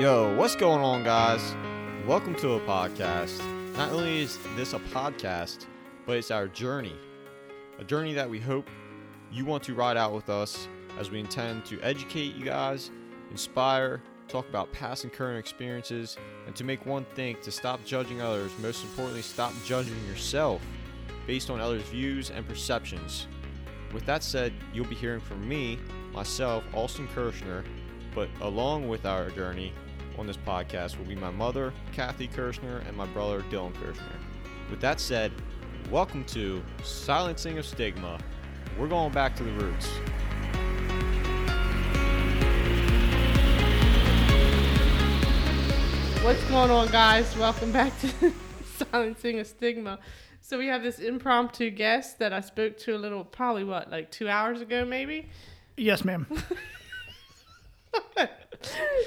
Yo, what's going on, guys? Welcome to a podcast. Not only is this a podcast, but it's our journey. A journey that we hope you want to ride out with us as we intend to educate you guys, inspire, talk about past and current experiences, and to make one think to stop judging others, most importantly, stop judging yourself based on others' views and perceptions. With that said, you'll be hearing from me, myself, Austin Kirshner, but along with our journey on this podcast will be my mother, Kathy Kirshner, and my brother, Dylan Kirshner. With that said, welcome to Silencing of Stigma. We're going back to the roots. What's going on, guys? Welcome back to Silencing of Stigma. So we have this impromptu guest that I spoke to a little, probably what, like two hours ago, maybe. Yes, ma'am.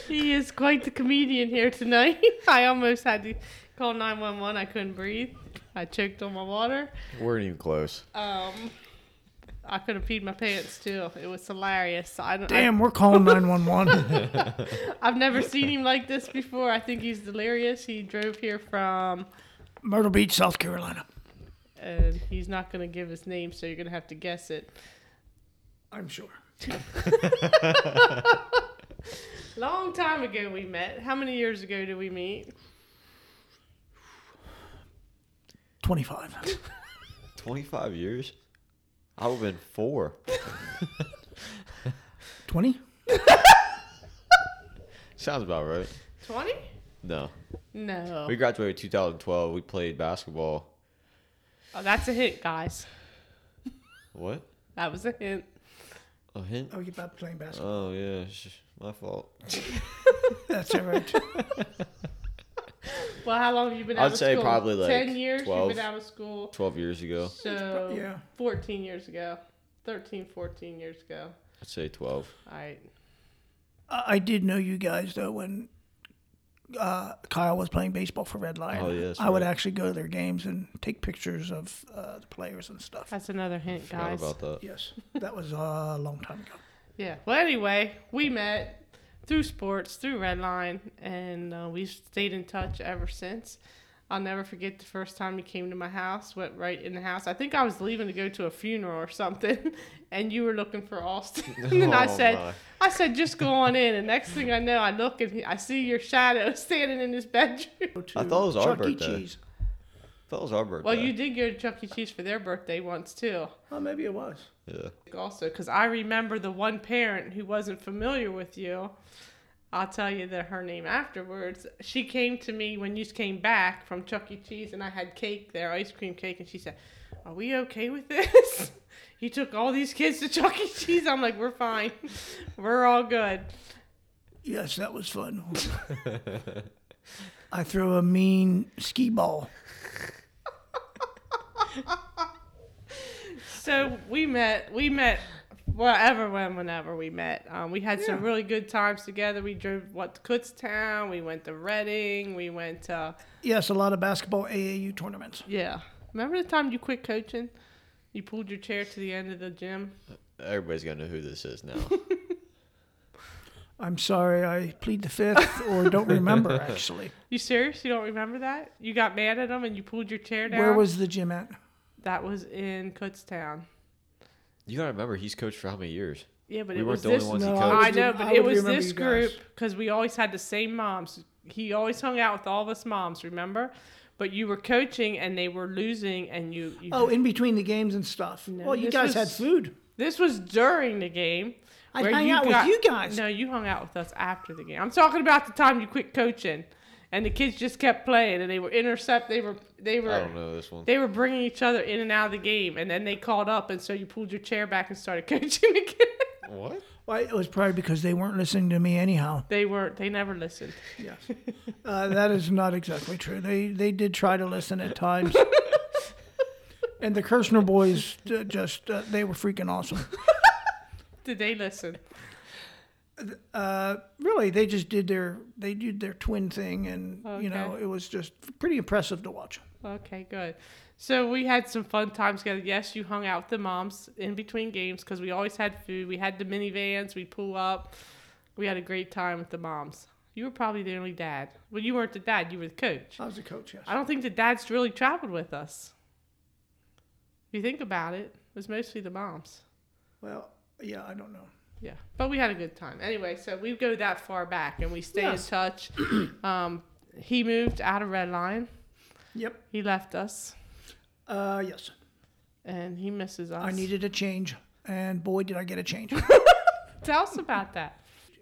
He is quite the comedian here tonight. I almost had to call nine one one. I couldn't breathe. I choked on my water. We weren't even close. Um, I could have peed my pants too. It was hilarious. I don't. Damn, we're calling 911. I've never seen him like this before. I think he's delirious. He drove here from Myrtle Beach, South Carolina. and he's not going to give his name, so you're going to have to guess it. I'm sure. Long time ago we met. How many years ago did we meet? 25. 25 years? I would have been four. 20? Sounds about right. 20? No. No. We graduated 2012. We played basketball. Oh, that's a hint, guys. What? That was a hint. A hint? Oh, you're about playing basketball. Oh, yeah. sh- My fault. That's all right. Well, how long have you been I'd out of say school? probably, like, 10 years 12. you've been out of school. 12 years ago. So, Yeah. 14 years ago. 13, 14 years ago. I'd say 12. All right. I I did know you guys, though, when uh, Kyle was playing baseball for Red Lion. Oh, yeah, that's I would actually go to their games and take pictures of uh, the players and stuff. That's another hint, guys. about that. Yes, that was a long time ago. Yeah. Well, anyway, we met through sports, through Red Lion, and uh, we've stayed in touch ever since. I'll never forget the first time you came to my house, went right in the house. I think I was leaving to go to a funeral or something, and you were looking for Austin. and then I Oh, said, my. I said, just go on in. And next thing I know, I look and he- I see your shadow standing in his bedroom. I thought it was our Chuck E. birthday. Cheese. That was our birthday. Well, you did go to Chuck E. Cheese for their birthday once, too. Oh, maybe it was. Yeah. also because I remember the one parent who wasn't familiar with you. I'll tell you that her name afterwards. She came to me when you came back from Chuck E. Cheese, and I had cake there, ice cream cake, and she said, "Are we okay with this?" he took all these kids to Chuck E. Cheese. I'm like, "We're fine, we're all good." Yes, that was fun. I threw a mean Skee-Ball. So we met. We met wherever, when, whenever we met. Um, we had some really good times together. We drove what to Kutztown. We went to Reading. We went to Yes, a lot of basketball AAU tournaments. Yeah. Remember the time you quit coaching? You pulled your chair to the end of the gym? Everybody's going to know who this is now. I'm sorry, I plead the fifth or don't remember actually. You serious? You don't remember that? You got mad at him and you pulled your chair down? Where was the gym at? that was in Kutztown. You got to remember, he's coached for how many years? Yeah, but We it weren't was the only this. ones he No, coached. I I know, but I it was this group because we always had the same moms. He always hung out with all of us moms, remember? But you were coaching and they were losing, and you. you Oh, in between the games and stuff. No, well, you this guys had food. This was during the game. I where hang out with you guys. No, you hung out with us after the game. I'm talking about the time you quit coaching, and the kids just kept playing, and they were intercept. They were they were I were don't know this one. they were bringing each other in and out of the game, and then they called up, and so you pulled your chair back and started coaching again. What? Well, it was probably because they weren't listening to me anyhow. they weren't. They never listened. Yes, uh, that is not exactly true. They they did try to listen at times. and the Kirshner boys uh, just uh, they were freaking awesome. Did they listen? Uh, really, they just did their they did their twin thing, and you know it was just pretty impressive to watch. Okay, good. So we had some fun times together. Yes, you hung out with the moms in between games because we always had food. We had the minivans. We'd pull up. We had a great time with the moms. You were probably the only dad. Well, you weren't the dad. You were the coach. I was the coach. Yes. I don't think the dads really traveled with us. If you think about it, it was mostly the moms. Well, yeah, I don't know. Yeah, but we had a good time. Anyway, so we go that far back and we stay Yes. in touch. um, he moved out of Red Lion. Yep. He left us, Uh, yes. and he misses us. I needed a change, and boy, did I get a change. Tell us about that.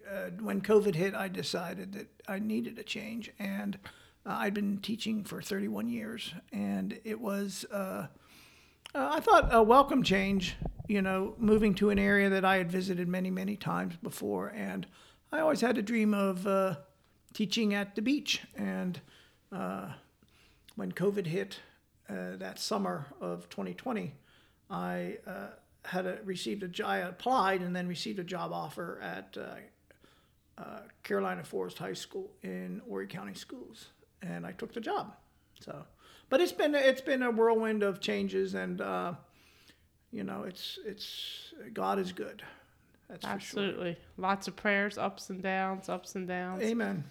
uh, when COVID hit, I decided that I needed a change, and uh, I'd been teaching for 31 years, and it was uh, uh, I thought a welcome change. You know, moving to an area that I had visited many, many times before, and I always had a dream of uh, teaching at the beach. And uh, when COVID hit uh, that summer of 2020, I uh, had a, received a jo- I applied and then received a job offer at uh, Carolina Forest High School in Horry County Schools, and I took the job. So, but it's been it's been a whirlwind of changes, and uh, you know, it's it's God is good. That's for Absolutely. Lots of prayers, ups and downs, ups and downs. Amen.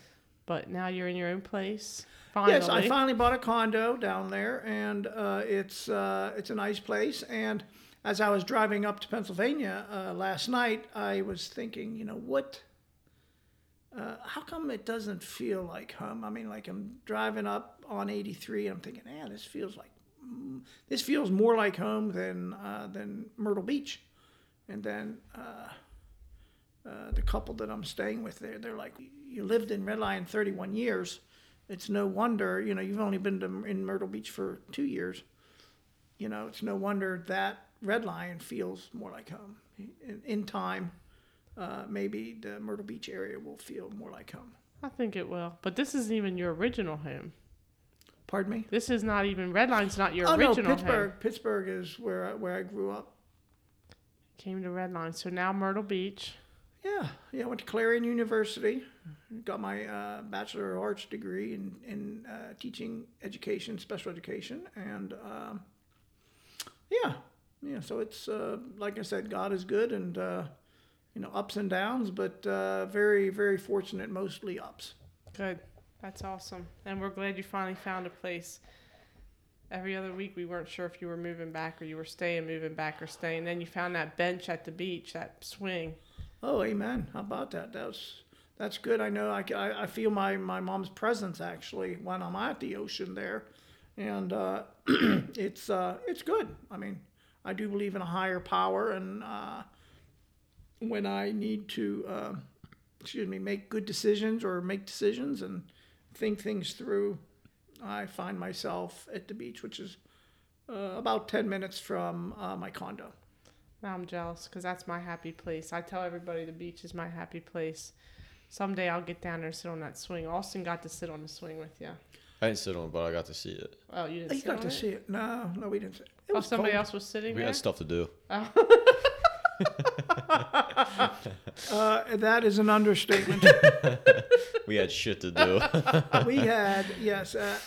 But now you're in your own place. Finally. Yes, I finally bought a condo down there, and uh, it's uh, it's a nice place. And as I was driving up to Pennsylvania uh, last night, I was thinking, you know, what? Uh, how come it doesn't feel like home? I mean, like I'm driving up on 83, and I'm thinking, man, this feels like mm, this feels more like home than uh, than Myrtle Beach. And then uh, uh, the couple that I'm staying with there, they're like, you lived in Red Lion 31 years. It's no wonder, you know, you've only been to, in Myrtle Beach for two years. You know, it's no wonder that Red Lion feels more like home. In, in time, uh, maybe the Myrtle Beach area will feel more like home. I think it will. But this isn't even your original home. Pardon me? This is not even Red Lion's not your original. oh no, Pittsburgh. home. Pittsburgh is where I, where I grew up. Came to Redline. So now Myrtle Beach. Yeah, yeah. I went to Clarion University, got my uh, Bachelor of Arts degree in in uh, teaching education, special education, and um, yeah, yeah. So it's uh, like I said, God is good, and uh, you know ups and downs, but uh, very very fortunate, mostly ups. Good. That's awesome. And we're glad you finally found a place. Every other week we weren't sure if you were moving back or you were staying, moving back or staying. Then you found that bench at the beach, that swing. Oh, amen. How about that? That's that's good. I know. I, I, I feel my, my mom's presence actually when I'm at the ocean there, and uh, it's uh, it's good. I mean, I do believe in a higher power, and uh, when I need to, uh, excuse me, make good decisions or make decisions and think things through, I find myself at the beach, which is uh, about ten minutes from uh, my condo. Now I'm jealous because that's my happy place. I tell everybody the beach is my happy place. Someday I'll get down there and sit on that swing. Austin got to sit on the swing with you. I didn't sit on it, but I got to see it. Oh, you didn't You sit got to it? see it. No, no, we didn't. See it. It Oh, was somebody cold. else was sitting We there. had stuff to do. Uh, that is an understatement. We had shit to do. we had yes. Uh,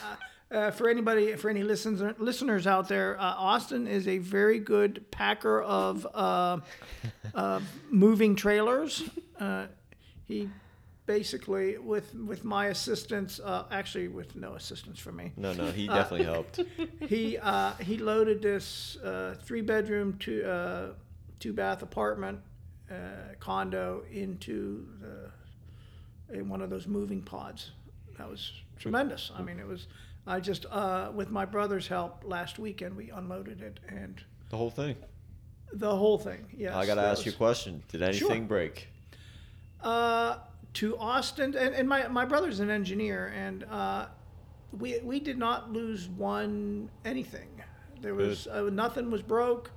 uh, uh, for anybody, for any listeners listeners out there, uh, Austin is a very good packer of uh, uh, moving trailers. Uh, he basically, with with my assistance, uh, actually with no assistance from me, no, no, he definitely helped. he uh, he loaded this uh, three bedroom two uh, two bath apartment uh, condo into the in one of those moving pods. That was tremendous. I mean, it was. I just uh, with my brother's help last weekend we unloaded it and The whole thing. the whole thing. Yes, I got to that ask you a question. Did anything Sure. break? Uh, to Austin, and, and my, my brother's an engineer, and uh, we we did not lose one anything. There was uh, nothing was broke.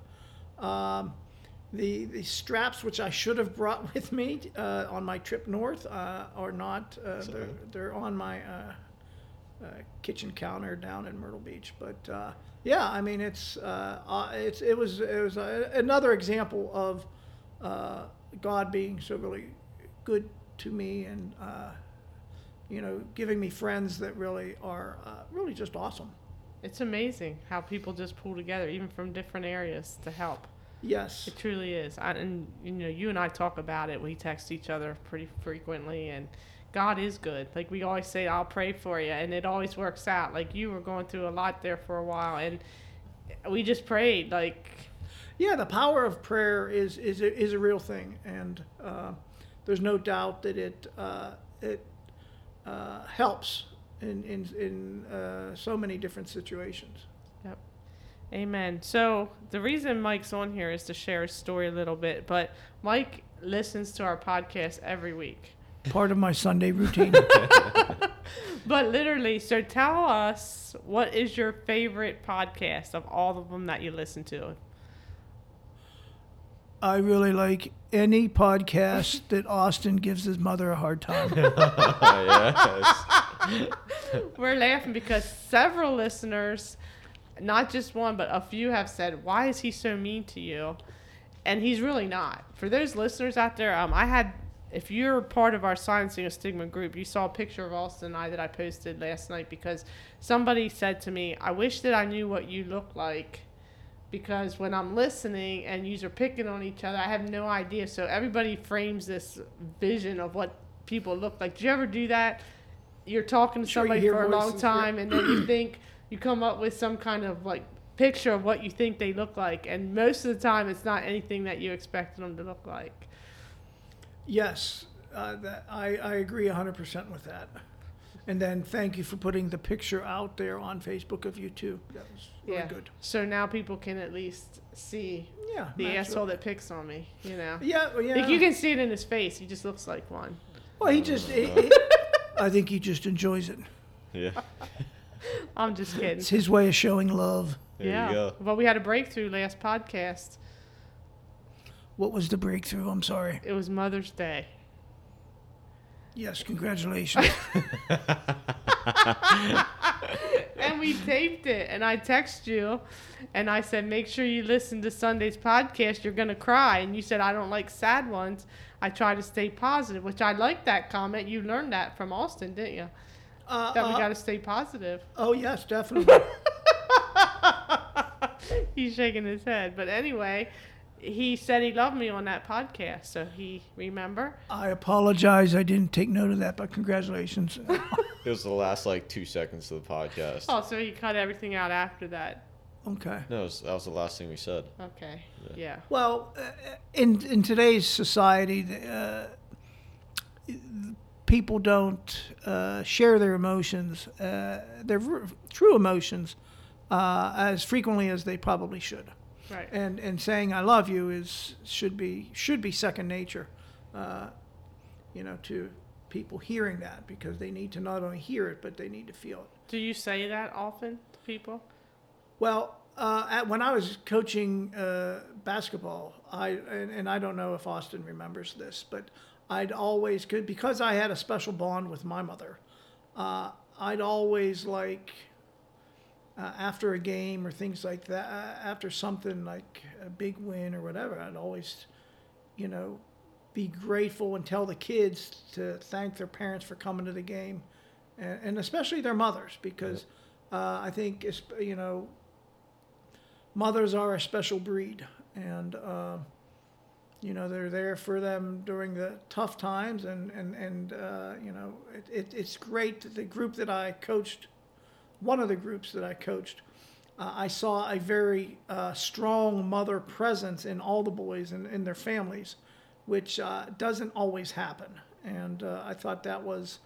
Um, the the straps which I should have brought with me uh, on my trip north uh, are not. Uh, they're they're on my uh, uh, kitchen counter down in Myrtle Beach. But uh, yeah, I mean it's uh, uh, it's it was it was uh, another example of uh, God being so really good to me and uh, you know giving me friends that really are uh, really just awesome. It's amazing how people just pull together, even from different areas, to help. Yes. It truly is. I, and you know, you and I talk about it. We text each other pretty frequently, and God is good. Like we always say, I'll pray for you, and it always works out. Like you were going through a lot there for a while, and we just prayed. Like Yeah, the power of prayer is is a, is a real thing, and uh, there's no doubt that it uh, it uh, helps in in in uh, so many different situations. Yep. Amen. So the reason Mike's on here is to share his story a little bit, but Mike listens to our podcast every week. Part of my Sunday routine. But literally, so tell us what is your favorite podcast of all of them that you listen to? I really like any podcast that Austin gives his mother a hard time. yes. We're laughing because several listeners, not just one, but a few have said, Why is he so mean to you? And he's really not. For those listeners out there, um, I had, if you're part of our Silencing a Stigma group, you saw a picture of Austin and I that I posted last night because somebody said to me, I wish that I knew what you look like because when I'm listening and you are picking on each other, I have no idea. So everybody frames this vision of what people look like. Do you ever do that? You're talking to Sure, somebody for a long time, and then you think you come up with some kind of like picture of what you think they look like, and most of the time it's not anything that you expected them to look like. yes, uh, that, I, I agree 100% with that. And then thank you for putting the picture out there on Facebook of you too. That was really yeah. good. So now people can at least see Yeah. the match asshole that picks on me. You know. Yeah, well, yeah. Like you can see it in his face. He just looks like one. well, he just. he- he- I think he just enjoys it. Yeah. I'm just kidding. It's his way of showing love. There yeah. you go. Well, we had a breakthrough last podcast. What was the breakthrough? I'm sorry. It was Mother's Day. Yes, congratulations. and we taped it and i texted you and i said make sure you listen to sunday's podcast you're gonna cry and you said i don't like sad ones i try to stay positive which i like that comment you learned that from austin didn't you Uh, that we uh, gotta stay positive oh yes, definitely. he's shaking his head but anyway he said he loved me on that podcast so he remember I apologize. I didn't take note of that, but congratulations. It was the last like two seconds of the podcast. oh so he cut everything out after that okay. No, it was, that was the last thing we said. okay yeah Well, uh, in in today's society, uh, people don't uh, share their emotions, uh, their true emotions, uh, as frequently as they probably should. right And and saying I love you is should be should be second nature, uh, you know, to people hearing that because they need to not only hear it but they need to feel it. do you say that often to people Well, uh, at, when I was coaching uh, basketball, I and, and I don't know if Austin remembers this, but I'd always could because I had a special bond with my mother. Uh, I'd always like uh, after a game or things like that, uh, after something like a big win or whatever, I'd always, you know, be grateful and tell the kids to thank their parents for coming to the game, and, and especially their mothers because uh, I think you know mothers are a special breed, and uh, you know they're there for them during the tough times, and and and uh, you know it, it, it's great. The group that I coached, one of the groups that I coached, uh, I saw a very uh, strong mother presence in all the boys and in their families, which uh, doesn't always happen, and uh, I thought that was.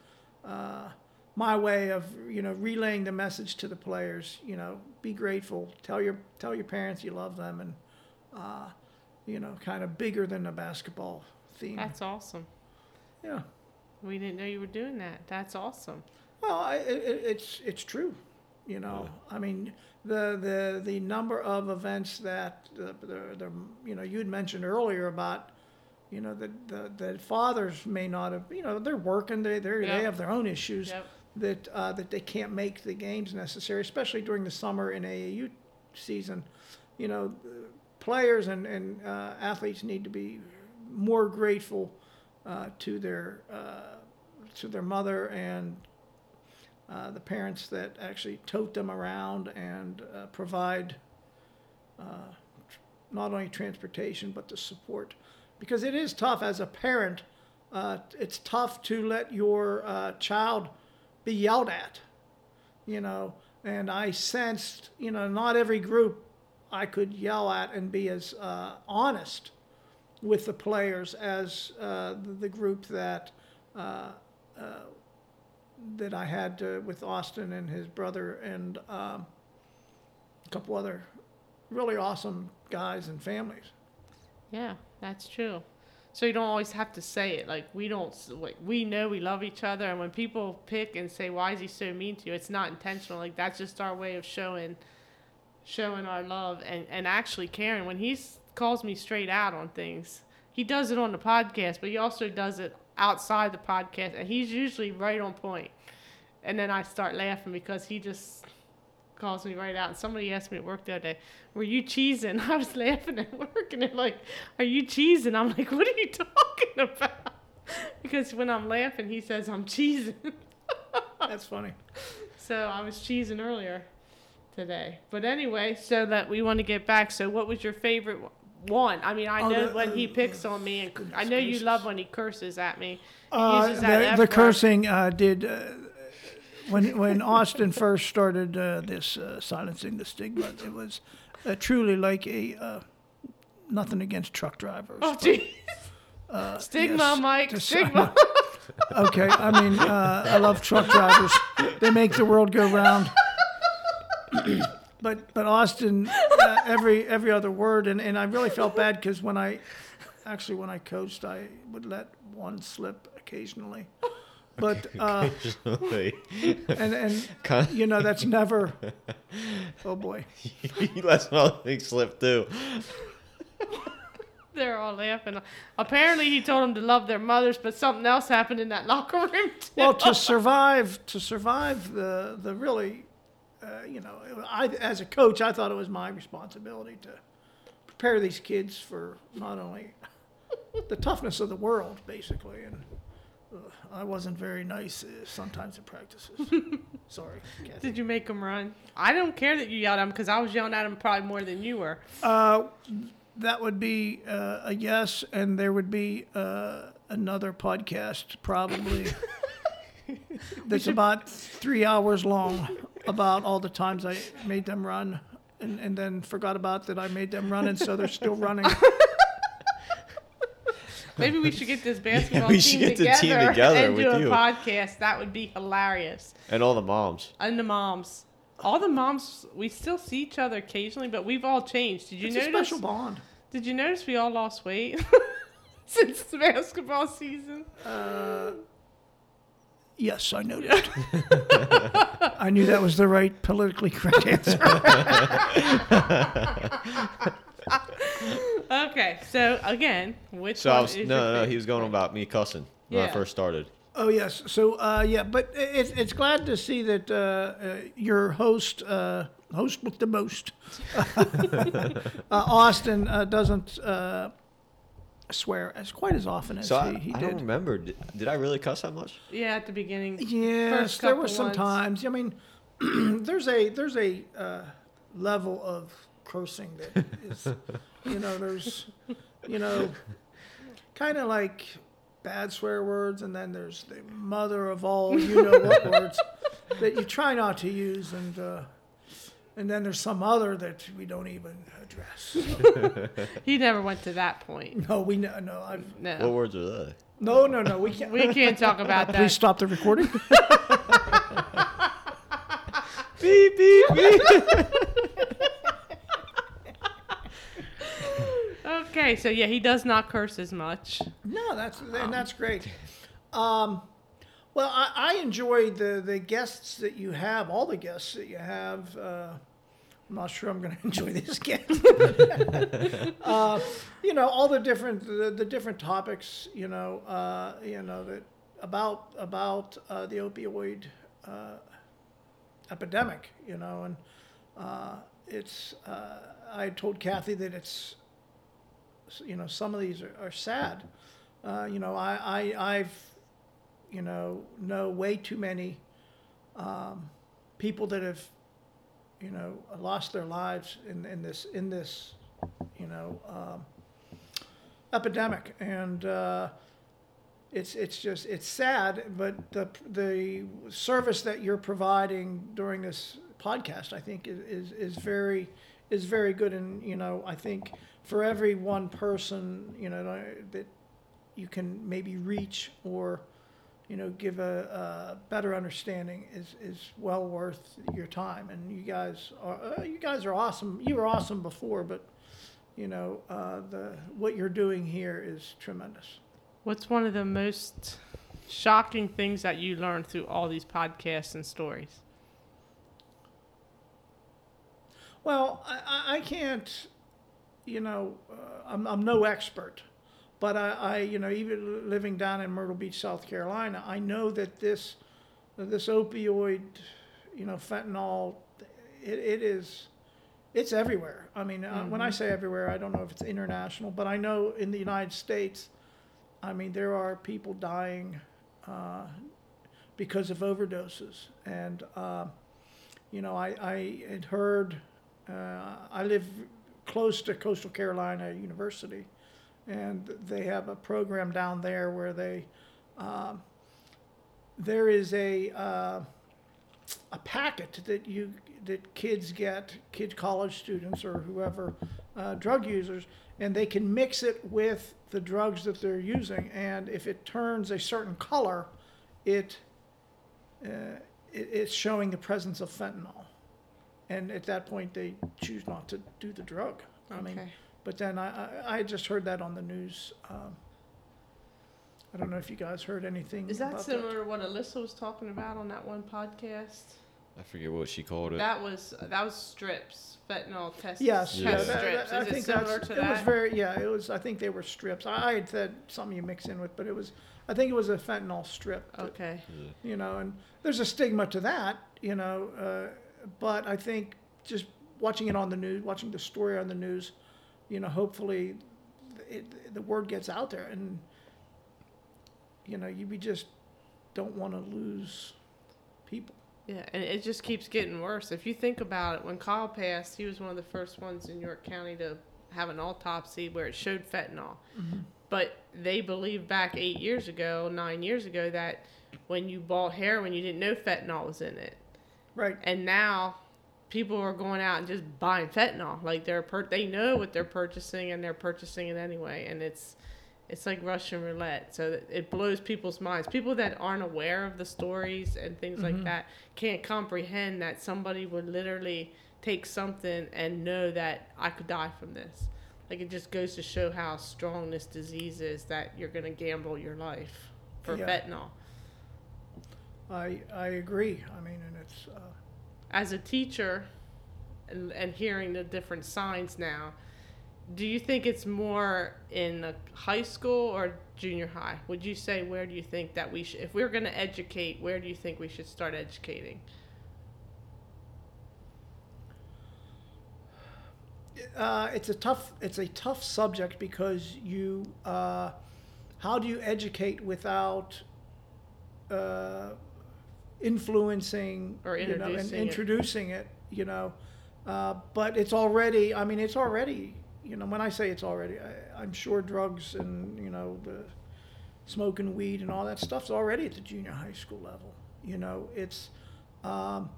Uh, my way of you know relaying the message to the players you know be grateful tell your tell your parents you love them and uh, you know kind of bigger than the basketball theme that's awesome yeah We didn't know you were doing that. That's awesome. well I, it, it- it's it's true you know i mean the the the number of events that the, the, the you know you had mentioned earlier about you know the, the the fathers may not have you know they're working they they Yeah. they have their own issues Yep. that uh, that they can't make the games necessary, especially during the summer and AAU season. You know, players and and uh, athletes need to be more grateful uh, to their uh, to their mother and uh, the parents that actually tote them around and uh, provide not only transportation but the support, because it is tough as a parent it's tough to let your child be yelled at, you know. And I sensed, you know, not every group I could yell at and be as uh, honest with the players as uh, the, group that uh, uh, that I had uh, with Austin and his brother and um, a couple other really awesome guys and families. Yeah, that's true. So you don't always have to say it. Like we don't like we know we love each other, and when people pick and say, "Why is he so mean to you?" It's not intentional. Like that's just our way of showing, showing our love and and actually caring. When he calls me straight out on things, he does it on the podcast, but he also does it outside the podcast, and he's usually right on point. And then I start laughing because he just calls me right out. And somebody asked me at work the other day, "Were you cheesing?" I was laughing at work, and they're like, "Are you cheesing?" I'm like, "What are you talking about?" Because when I'm laughing, he says I'm cheesing. That's funny. so I was cheesing earlier today. But anyway, so that we want to get back. So what was your favorite one? I mean, I Oh, know the- when he uh, picks on me, and I know you love when he curses at me. He Uh, the, the cursing uh, did uh, when when Austin first started uh, this uh, silencing the stigma. It was uh, truly like a uh, nothing against truck drivers. Oh, geez. uh, Stigma, yes, Mike. Stigma. Okay, I mean uh, I love truck drivers. They make the world go round. But but Austin, uh, every every other word, and, and I really felt bad because when I actually when I coached, I would let one slip occasionally. But uh, Occasionally. and and Kind you know that's never. Oh boy. he lets another thing slip too. They're all laughing. Apparently, he told them to love their mothers, but something else happened in that locker room too. Well, to survive to survive the the really, uh, you know, I as a coach, I thought it was my responsibility to prepare these kids for not only the toughness of the world, basically, and uh, I wasn't very nice uh, sometimes in practices. Sorry, Kathy. Did you make them run? I don't care that you yelled at them because I was yelling at them probably more than you were. Uh, that would be uh, a yes, and there would be uh, another podcast probably that's about three hours long about all the times I made them run and, and then forgot about that I made them run, and so they're still running. Maybe we should get this basketball we team, should get the together team together and do a you. podcast. That would be hilarious. And all the moms. And the moms. All the moms, we still see each other occasionally, but we've all changed. Did you It's a notice? special bond. Did you notice we all lost weight since the basketball season? Uh, Yes, I noticed. I knew that was the right politically correct answer. Okay, so again, which So one I was is no, your no, no. He was going about me cussing when I first started. Oh yes. So uh, yeah, but it's it's glad to see that uh, uh, your host uh, host with the most, uh, Austin, uh, doesn't uh, swear as quite as often as So he, I, he I did. don't remember. Did, did I really cuss that much? Yeah, at the beginning. Yes, there were couple some ones. times. I mean, there's a there's a uh, level of cursing that is, you know, there's, you know, kind of like bad swear words, and then there's the mother of all you know what words that you try not to use, and uh, and then there's some other that we don't even address. He never went to that point. No, we know. No, I've, What words are they? no, no, no. We can't. we can't talk about that. Please stop the recording. Beep beep beep. Okay, so yeah, he does not curse as much. No, that's and that's great. Um, well, I, I enjoy the the guests that you have, all the guests that you have. Uh, I'm not sure I'm going to enjoy this again. uh, you know, all the different the, the different topics. You know, uh, you know that about about uh, the opioid uh, epidemic. You know, and uh, it's. I told Kathy that it's you know some of these are, are sad. You know, I, I I've you know know way too many um, people that have you know lost their lives in, in this in this you know um, epidemic, and uh, it's it's just it's sad, but the the service that you're providing during this podcast, I think, is is, very is very good, and you know, I think for every one person, you know, that you can maybe reach or you know give a, a better understanding is is well worth your time. And you guys are uh, you guys are awesome. You were awesome before, but you know uh, the what you're doing here is tremendous. What's one of the most shocking things that you learned through all these podcasts and stories? Well, I, I- can't, you know, uh, I'm, I'm no expert, but I, I, you know, even living down in Myrtle Beach, South Carolina, I know that this, this opioid, you know, fentanyl, it, it is, it's everywhere. I mean, uh, when I say everywhere, I don't know if it's international, but I know in the United States, I mean, there are people dying uh, because of overdoses, and uh, you know, I, I had heard. Uh, I live close to Coastal Carolina University, and they have a program down there where they um, there is a uh, a packet that you that kids get, kid college students or whoever, uh, drug users, and they can mix it with the drugs that they're using, and if it turns a certain color, it, uh, it it's showing the presence of fentanyl, and at that point they choose not to do the drug. I mean, Okay. But then I, I I just heard that on the news. Um, I don't know if you guys heard anything. Is that about similar to what Alyssa was talking about on that one podcast? I forget what she called it. That was that was strips, fentanyl test. Yes, Yeah. yeah, test that- strips. that- I Is it think similar that's, to it was very, yeah, it was, I think they were strips. I I had said something you mix in with, but it was, I think it was a fentanyl strip. that- okay. You know, and there's a stigma to that, you know, uh, but I think just watching it on the news, watching the story on the news, you know, hopefully it, the word gets out there and, you know, you we just don't want to lose people. Yeah, and it just keeps getting worse. If you think about it, when Kyle passed, he was one of the first ones in York County to have an autopsy where it showed fentanyl. Mm-hmm. But they believed back eight years ago, nine years ago, that when you bought heroin, you didn't know fentanyl was in it. Right. And now people are going out and just buying fentanyl. Like they're per- they know what they're purchasing and they're purchasing it anyway. And it's it's like Russian roulette. So it blows people's minds. People that aren't aware of the stories and things like that can't comprehend that somebody would literally take something and know that I could die from this. Like it just goes to show how strong this disease is that you're gonna gamble your life for Yeah. fentanyl. I, I agree. I mean, and it's, uh, as a teacher and, and hearing the different signs now, do you think it's more in high school or junior high? Would you say where do you think that we should, if we're going to educate, where do you think we should start educating? Uh, it's a tough it's a tough subject because you uh, how do you educate without uh, influencing Or you know, and introducing it. it you know uh, but it's already I mean it's already you know when I say it's already I, I'm sure drugs and you know the smoking weed and all that stuff's already at the junior high school level you know it's um,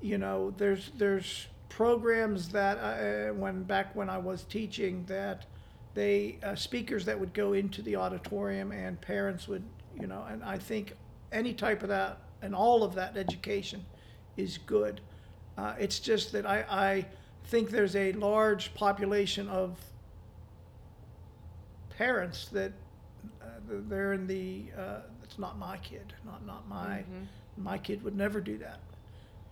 you know there's there's programs that I, uh, when back when I was teaching that they uh, speakers that would go into the auditorium and parents would you know and I think any type of that and all of that education is good. Uh, it's just that I, I think there's a large population of parents that uh, they're in the uh, it's not my kid, not not my my kid would never do that,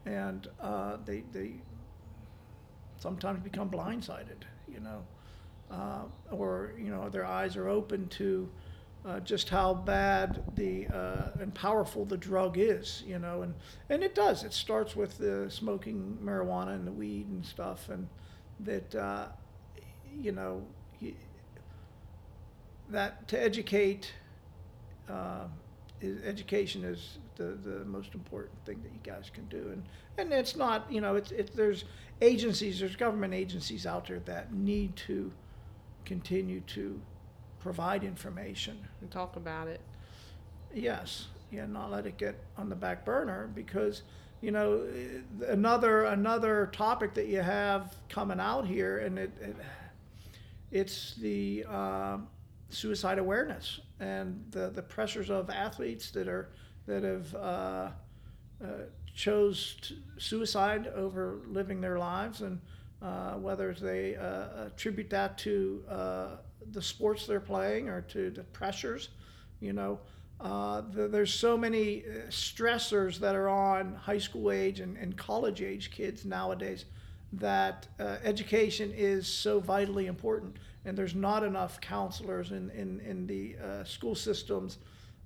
and uh, they they sometimes become blindsided, you know, uh, or you know their eyes are open to uh, just how bad the uh, and powerful the drug is, you know, and and it does. It starts with the smoking marijuana and the weed and stuff, and that uh, you know that to educate. Uh, is, education is the, the most important thing that you guys can do, and and it's not you know it's it, there's agencies there's government agencies out there that need to continue to provide information. And talk about it. Yes, yeah, not let it get on the back burner because you know eh, another another topic that you have coming out here, and it, it it's the um suicide awareness and the the pressures of athletes that are that have uh, uh, chose t- suicide over living their lives and. Uh, whether they uh, attribute that to uh, the sports they're playing or to the pressures, you know, uh, the, there's so many uh, stressors that are on high school age and, and college age kids nowadays that uh, education is so vitally important. And there's not enough counselors in, in, in the uh, school systems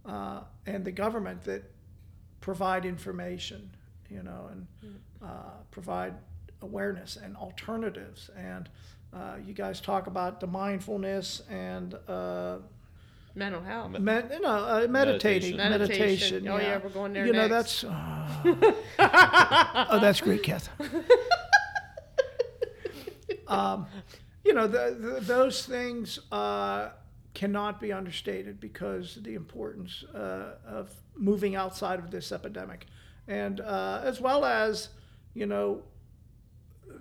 uh, and the government that provide information, you know, and uh, provide awareness and alternatives. And uh, you guys talk about the mindfulness and uh, Mental health. Med, you know, uh, meditating, Meditation. meditation. Oh, yeah, we're going there You know, that's. uh, oh, that's great, Kath. um, you know, the, the, those things uh, cannot be understated because the importance uh, of moving outside of this epidemic, and uh, as well as, you know,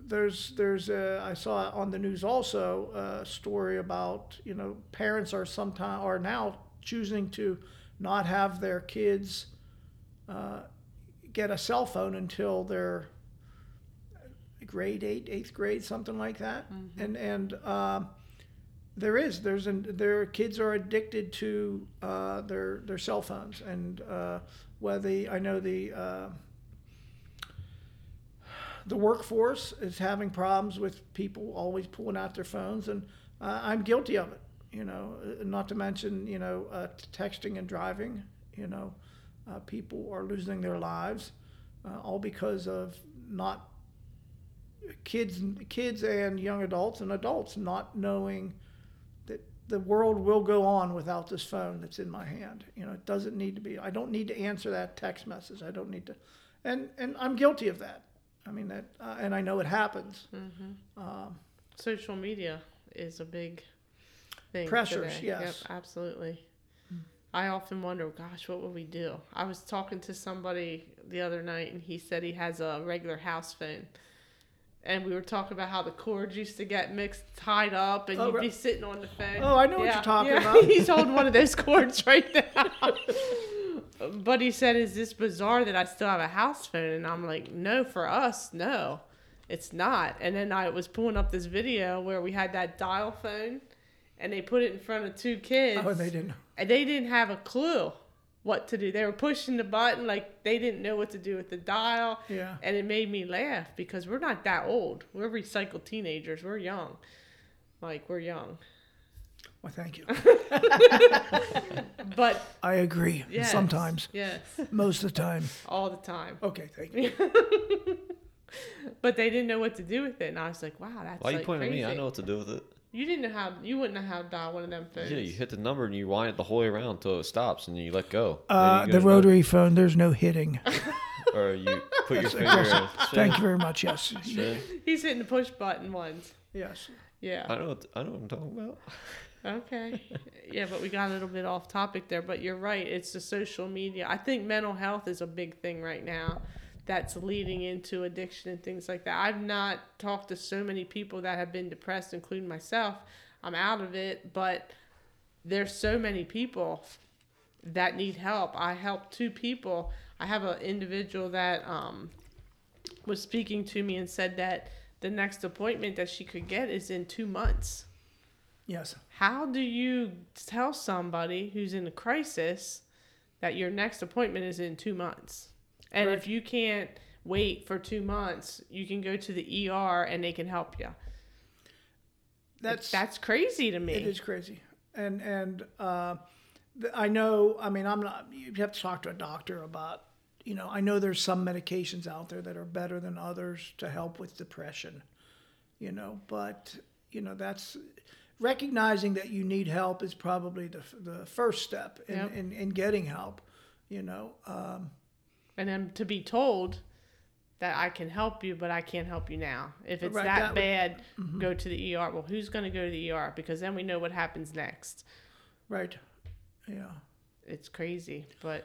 there's there's a, I saw on the news also a story about you know parents are sometime are now choosing to not have their kids uh, get a cell phone until they're grade eight, eighth grade, something like that, and and um, there is there's an their kids are addicted to uh, their their cell phones. And uh, whether the, I know the uh, the workforce is having problems with people always pulling out their phones, and uh, I'm guilty of it. You know, uh, not to mention you know uh, texting and driving. You know, uh, people are losing their lives uh, all because of not kids, kids and young adults and adults not knowing that the world will go on without this phone that's in my hand. You know, it doesn't need to be. I don't need to answer that text message. I don't need to, and and I'm guilty of that. I mean that, uh, and I know it happens. Um, Social media is a big thing. Pressures, today. yes. Yep, absolutely. I often wonder, gosh, what would we do? I was talking to somebody the other night, and he said he has a regular house phone. And we were talking about how the cords used to get mixed, tied up, and Oh, you'd right. be sitting on the phone. Oh, I know what you're talking yeah. about. He's holding one of those cords right now. but he said, "Is this bizarre that I still have a house phone?" And I'm like, "No, for us, no, it's not." And then I was pulling up this video where we had that dial phone, and they put it in front of two kids, oh, they didn't. and they didn't have a clue what to do. They were pushing the button like they didn't know what to do with the dial. Yeah. And it made me laugh because we're not that old. We're recycled teenagers. We're young. Like we're young. Well, thank you. But I agree. yes, Sometimes, Yes. most of the time. All the time. Okay, thank you. But they didn't know what to do with it. And I was like, wow, that's Why are you like pointing crazy. at me? I know what to do with it. You didn't know how you wouldn't know how to dial one of them phones. Yeah, you hit the number and you wind it the whole way around until it stops and then you let go. Uh, you the go to rotary phone, there's no hitting. Or you put your finger in. aggressive. Thank you very much. Yes. Shit. He's hitting the push button ones. Yes. Yeah. I know. What, I know what I'm talking about. Okay. yeah, but we got a little bit off topic there. But you're right. It's the social media. I think mental health is a big thing right now that's leading into addiction and things like that. I've not talked to so many people that have been depressed, including myself. I'm out of it, but there's so many people that need help. I helped two people. I have an individual that um, was speaking to me and said that the next appointment that she could get is in two months Yes. how do you tell somebody who's in a crisis that your next appointment is in two months? And if you can't wait for two months, you can go to the ER and they can help you. That's That's crazy to me. It is crazy, and and uh, I know. I mean, I'm not. You have to talk to a doctor about. You know, I know there's some medications out there that are better than others to help with depression. You know, but you know that's recognizing that you need help is probably the the first step in, Yep. in, in getting help. You know, um, And then to be told that I can help you, but I can't help you now. If it's Right, that, that would- bad, go to the ER. Well, who's going to go to the ER? Because then we know what happens next. Right. Yeah. It's crazy, but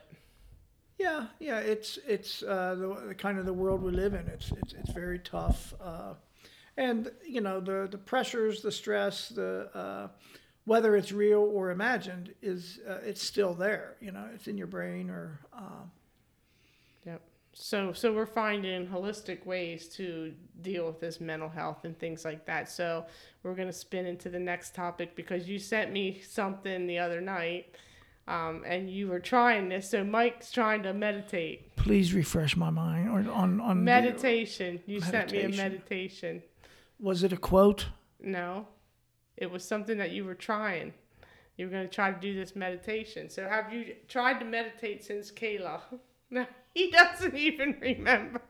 Yeah, yeah, it's it's uh, the, the kind of the world we live in. It's it's it's very tough, uh, and you know the the pressures, the stress, the uh, whether it's real or imagined is uh, it's still there. You know, it's in your brain or uh, Yep. So so we're finding holistic ways to deal with this mental health and things like that. So we're gonna spin into the next topic because you sent me something the other night, um, and you were trying this. So Mike's trying to meditate. please refresh my mind or on on the- Meditation. You sent me a Meditation. Meditation. was it a quote? No, it was something that you were trying. You were gonna try to do this meditation. So have you tried to meditate since Kayla? No, he doesn't even remember.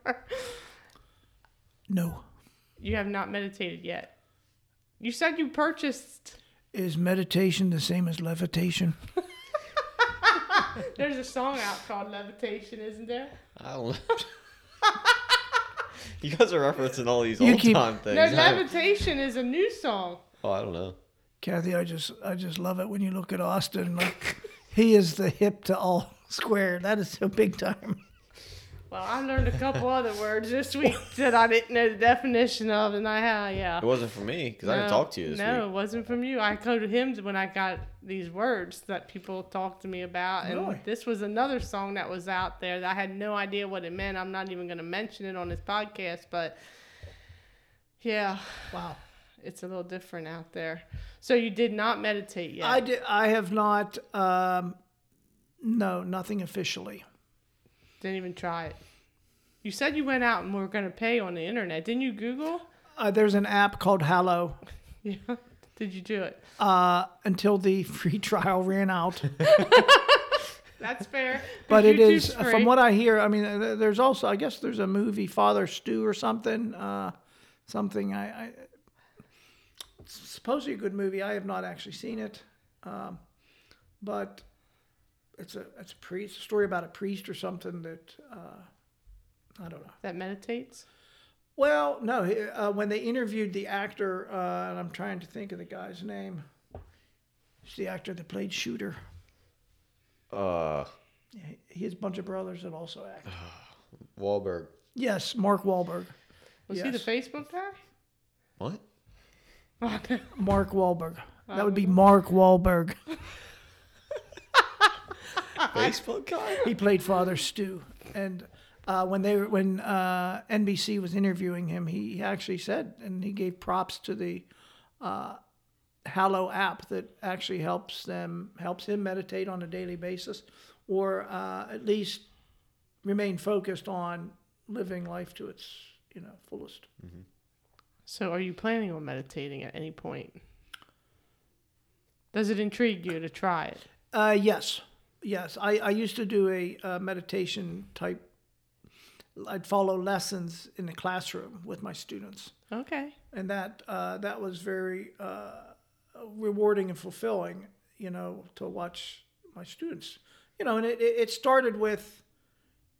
No. You have not meditated yet. You said you purchased. Is meditation the same as levitation? There's a song out called Levitation, isn't there? I don't know. you guys are referencing all these You old keep- time things. No, I- Levitation is a new song. oh, I don't know. Kathy, I just I just love it when you look at Austin like he is the hip to all square. That is so big time. Well, I learned a couple other words this week that I didn't know the definition of, and I have, yeah. It wasn't for me because I didn't talk to you this No, week. it wasn't from you. I go to him when I got these words that people talked to me about, and Really? this was another song that was out there that I had no idea what it meant. I'm not even going to mention it on this podcast, but yeah, Wow. it's a little different out there. So you did not meditate yet. I did. I have not. Um, no, nothing officially. Didn't even try it. You said you went out and were going to pay on the internet. Didn't you Google? Uh, there's an app called Hallow. Yeah. Did you do it? Uh, until the free trial ran out, That's fair. but it is, free. from what I hear. I mean, uh, there's also I guess there's a movie Father Stu or something. Uh, something I, I it's supposedly a good movie. I have not actually seen it, um, but it's a it's a priest a story about a priest or something that uh, I don't know. that meditates. Well, no. Uh, when they interviewed the actor, uh, and I'm trying to think of the guy's name. It's the actor that played Shooter. Uh, He- He has a bunch of brothers that also act. Wahlberg. Yes, Mark Wahlberg. Was he the Facebook guy? What? Oh. Mark Wahlberg. That would be Mark Wahlberg. Facebook guy? He played Father Stu, and uh, when they were, when uh, NBC was interviewing him, he actually said, and he gave props to the uh, Hallow app that actually helps them helps him meditate on a daily basis, or uh, at least remain focused on living life to its you know fullest. So, are you planning on meditating at any point? Does it intrigue you to try it? Uh, yes, yes. I, I used to do a uh, meditation type. I'd follow lessons in the classroom with my students, Okay. and that uh, that was very uh, rewarding and fulfilling. You know, to watch my students. You know, and it it it started with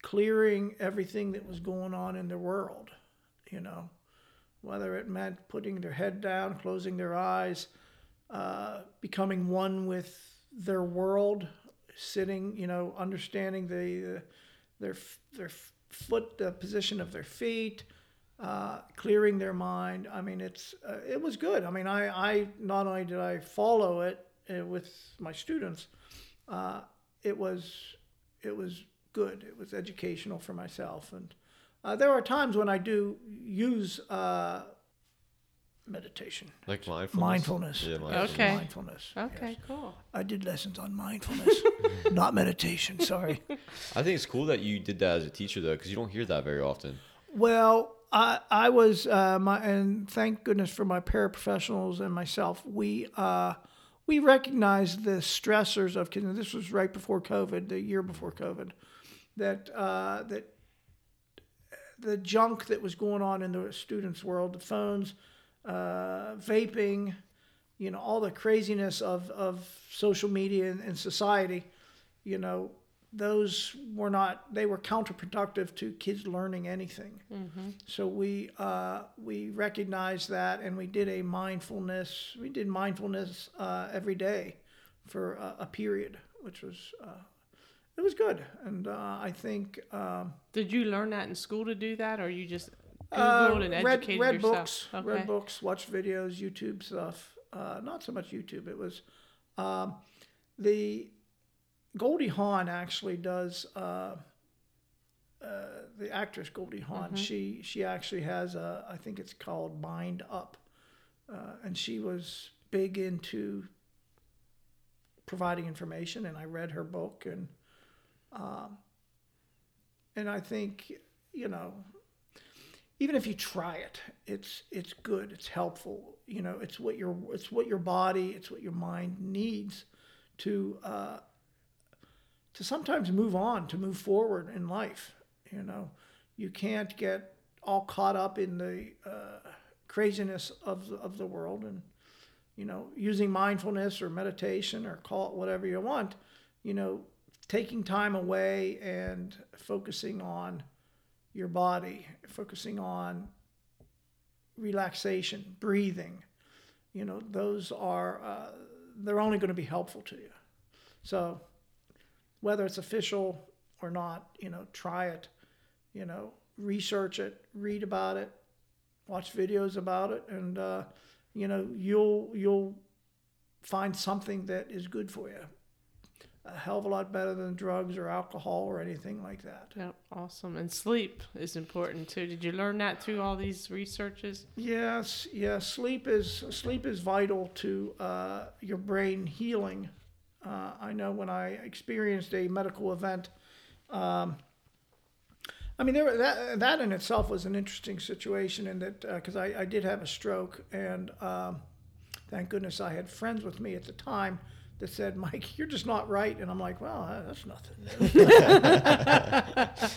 clearing everything that was going on in the world. You know, whether it meant putting their head down, closing their eyes, uh, becoming one with their world, sitting, you know, understanding the, uh, their their foot, the position of their feet, uh, clearing their mind. I mean, it's uh, it was good. I mean, I, I not only did I follow it uh, with my students, uh, it was it was good. It was educational for myself, and uh, there are times when I do use uh, meditation. Like mindfulness? Mindfulness. Yeah, mindfulness. Okay. Mindfulness. Okay, yes. cool. I did lessons on mindfulness, not meditation. Sorry. I think it's cool that you did that as a teacher, though, because you don't hear that very often. Well, I I was uh, my and thank goodness for my paraprofessionals and myself. We uh, we recognized the stressors of kids. This was right before COVID, the year before COVID, that uh, that the junk that was going on in the students' world, the phones, uh, vaping, you know, all the craziness of, of social media and, and society, you know, those were not they were counterproductive to kids learning anything. So we uh, we recognized that and we did a mindfulness we did mindfulness uh, every day for a, a period, which was uh, it was good. And uh, I think. Um, Did you learn that in school to do that, or you just uh, and read, educated read yourself? books, read books, watched videos, YouTube stuff. Uh, not so much YouTube. It was um, the Goldie Hawn actually does. Uh, uh, the actress Goldie Hawn, she she actually has a I think it's called Mind Up, uh, and she was big into providing information, and I read her book, and um, and I think you know even if you try it, it's it's good. It's helpful. You know, it's what your it's what your body, it's what your mind needs to uh, to sometimes move on, to move forward in life. You know, you can't get all caught up in the uh, craziness of the, of the world, and you know, using mindfulness or meditation or call it whatever you want. You know, taking time away and focusing on your body, focusing on relaxation, breathing. You know, those are, uh, they're only going to be helpful to you. So, whether it's official or not, you know, try it, you know, research it, read about it, watch videos about it, and, uh, you know, you'll, you'll find something that is good for you. A hell of a lot better than drugs or alcohol or anything like that. Yep, awesome. And sleep is important too. Did you learn that through all these researches? Yes, yes. Sleep is sleep is vital to uh, your brain healing. Uh, I know when I experienced a medical event. Um, I mean, there, that that in itself was an interesting situation, in that because I, I did have a stroke, and um, thank goodness I had friends with me at the time that said, "Mike, you're just not right," and I'm like, "Well, that's nothing."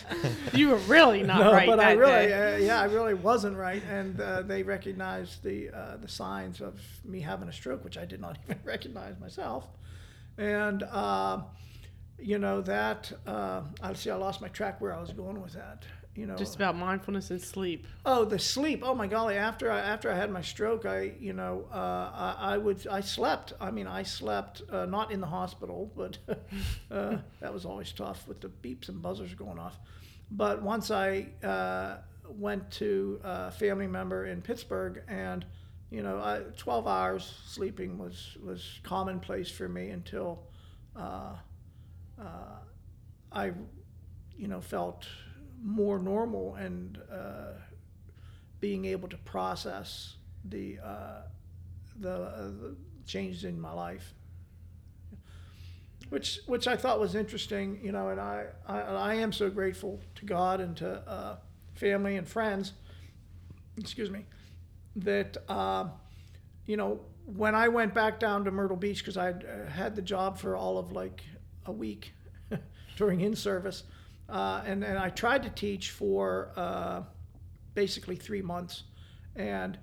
You were really not no, right but that I really, day. uh, yeah, I really wasn't right, and uh, they recognized the uh, the signs of me having a stroke, which I did not even recognize myself, and uh, you know that uh, I see. I lost my track where I was going with that. You know, Just about mindfulness and sleep. Oh, the sleep. Oh my golly! After I after I had my stroke, I you know uh, I, I would I slept. I mean, I slept uh, not in the hospital, but uh, that was always tough with the beeps and buzzers going off. But once I uh, went to a family member in Pittsburgh, and you know, I, 12 hours sleeping was was commonplace for me until uh, uh, I, you know, felt more normal and uh, being able to process the uh, the, uh, the changes in my life, which which I thought was interesting, you know, and I I, I am so grateful to God and to uh, family and friends, excuse me, that uh, you know when I went back down to Myrtle Beach because I uh, had the job for all of like a week during in service. Uh, and, and I tried to teach for uh, basically three months. And,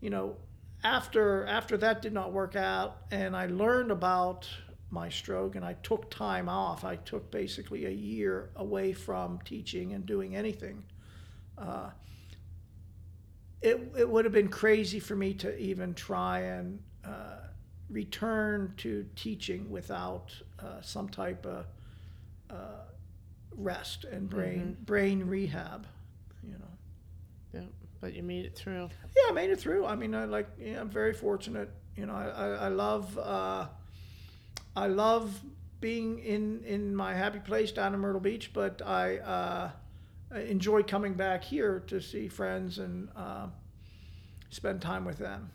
you know, after, after that did not work out, and I learned about my stroke and I took time off, I took basically a year away from teaching and doing anything. Uh, it, it would have been crazy for me to even try and uh, return to teaching without uh, some type of uh, rest and brain brain rehab. You know. Yeah, but you made it through. Yeah, I made it through. I mean, I like. Yeah, I'm very fortunate. You know, I, I, I love. Uh, I love being in in my happy place down in Myrtle Beach, but I, uh, I enjoy coming back here to see friends and uh, spend time with them.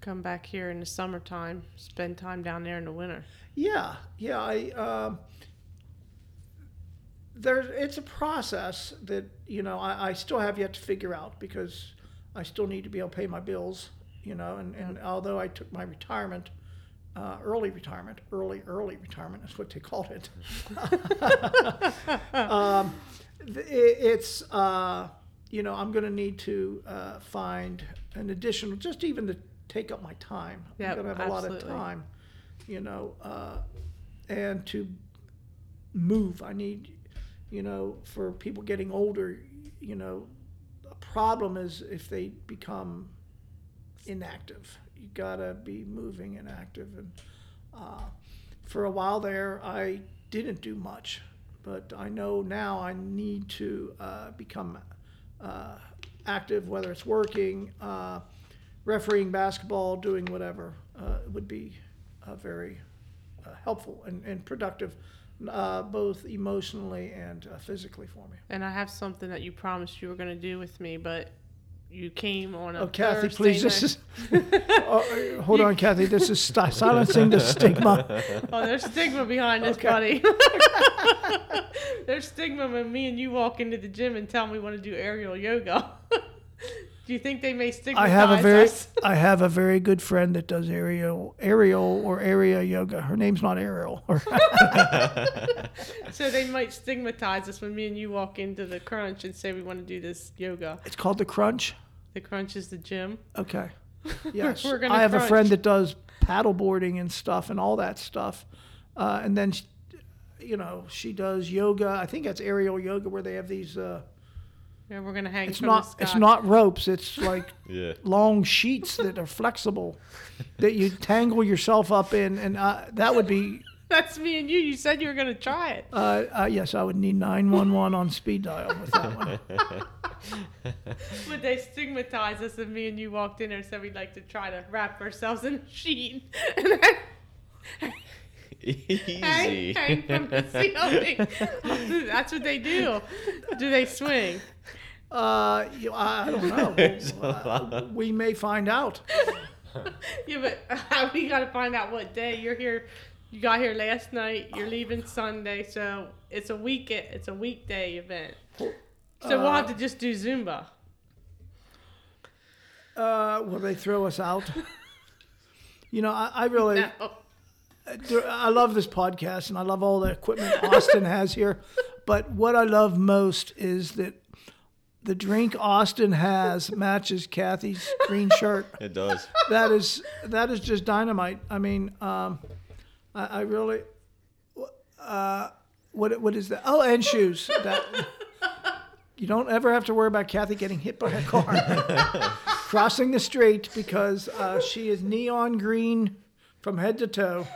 Come back here in the summertime, spend time down there in the winter. Yeah, yeah. I um, there. It's a process that you know I, I still have yet to figure out because I still need to be able to pay my bills. You know, and, and although I took my retirement, uh, early retirement, early early retirement is what they called it. um, it it's uh, you know I'm going to need to uh, find an additional, just even to take up my time. Yep, I'm going to have a lot of time, you know, uh, and to move. I need, you know, for people getting older, you know, a problem is if they become inactive. You gotta be moving and active. And uh, for a while there, I didn't do much, but I know now I need to uh, become uh, active, whether it's working, uh, refereeing basketball, doing whatever. Uh, would be uh, very helpful and, and productive, uh, both emotionally and uh, physically for me. And I have something that you promised you were going to do with me, but you came on a Oh, Kathy, Thursday please, this is. oh, uh, hold on, Kathy. This is st- silencing the stigma. Oh, there's stigma behind this, Okay. buddy. there's stigma when me and you walk into the gym and tell me we want to do aerial yoga. Do you think they may I have a very, us? I have a very good friend that does aerial, aerial or area yoga. Her name's not Ariel. So they might stigmatize us when me and you walk into the crunch and say we want to do this yoga. it's called the Crunch. The crunch is the gym. Okay. Yes. We're gonna I have a friend that does paddleboarding and stuff and all that stuff. Uh, and then, sh- you know, she does yoga. I think that's aerial yoga where they have these. Uh, Yeah, we're gonna hang it's from not. the sky. It's not ropes. It's like Yeah. long sheets that are flexible that you tangle yourself up in, and uh, that would be. That's me and you. You said you were gonna try it. Uh, uh, yes, I would need nine one one on speed dial with that one. Would they stigmatize us if me and you walked in there and said we'd like to try to wrap ourselves in a sheet and then hang, Easy. hang from the ceiling? That's what they do. Do they swing? Uh, you, I I don't know. There's a lot. Uh, we may find out. Yeah, but we got to find out what day you're here. You got here last night. You're leaving Sunday, so it's a week. It's a weekday event. So we'll have to just do Zumba. Uh, will they throw us out? You know, I, I really. No. I love this podcast and I love all the equipment Austin has here. But what I love most is that the drink Austin has matches Kathy's green shirt. It does. That is that is just dynamite. I mean, um, I, I really. Uh, what what is that? Oh, and shoes. That you don't ever have to worry about Kathy getting hit by a car crossing the street because uh, she is neon green from head to toe.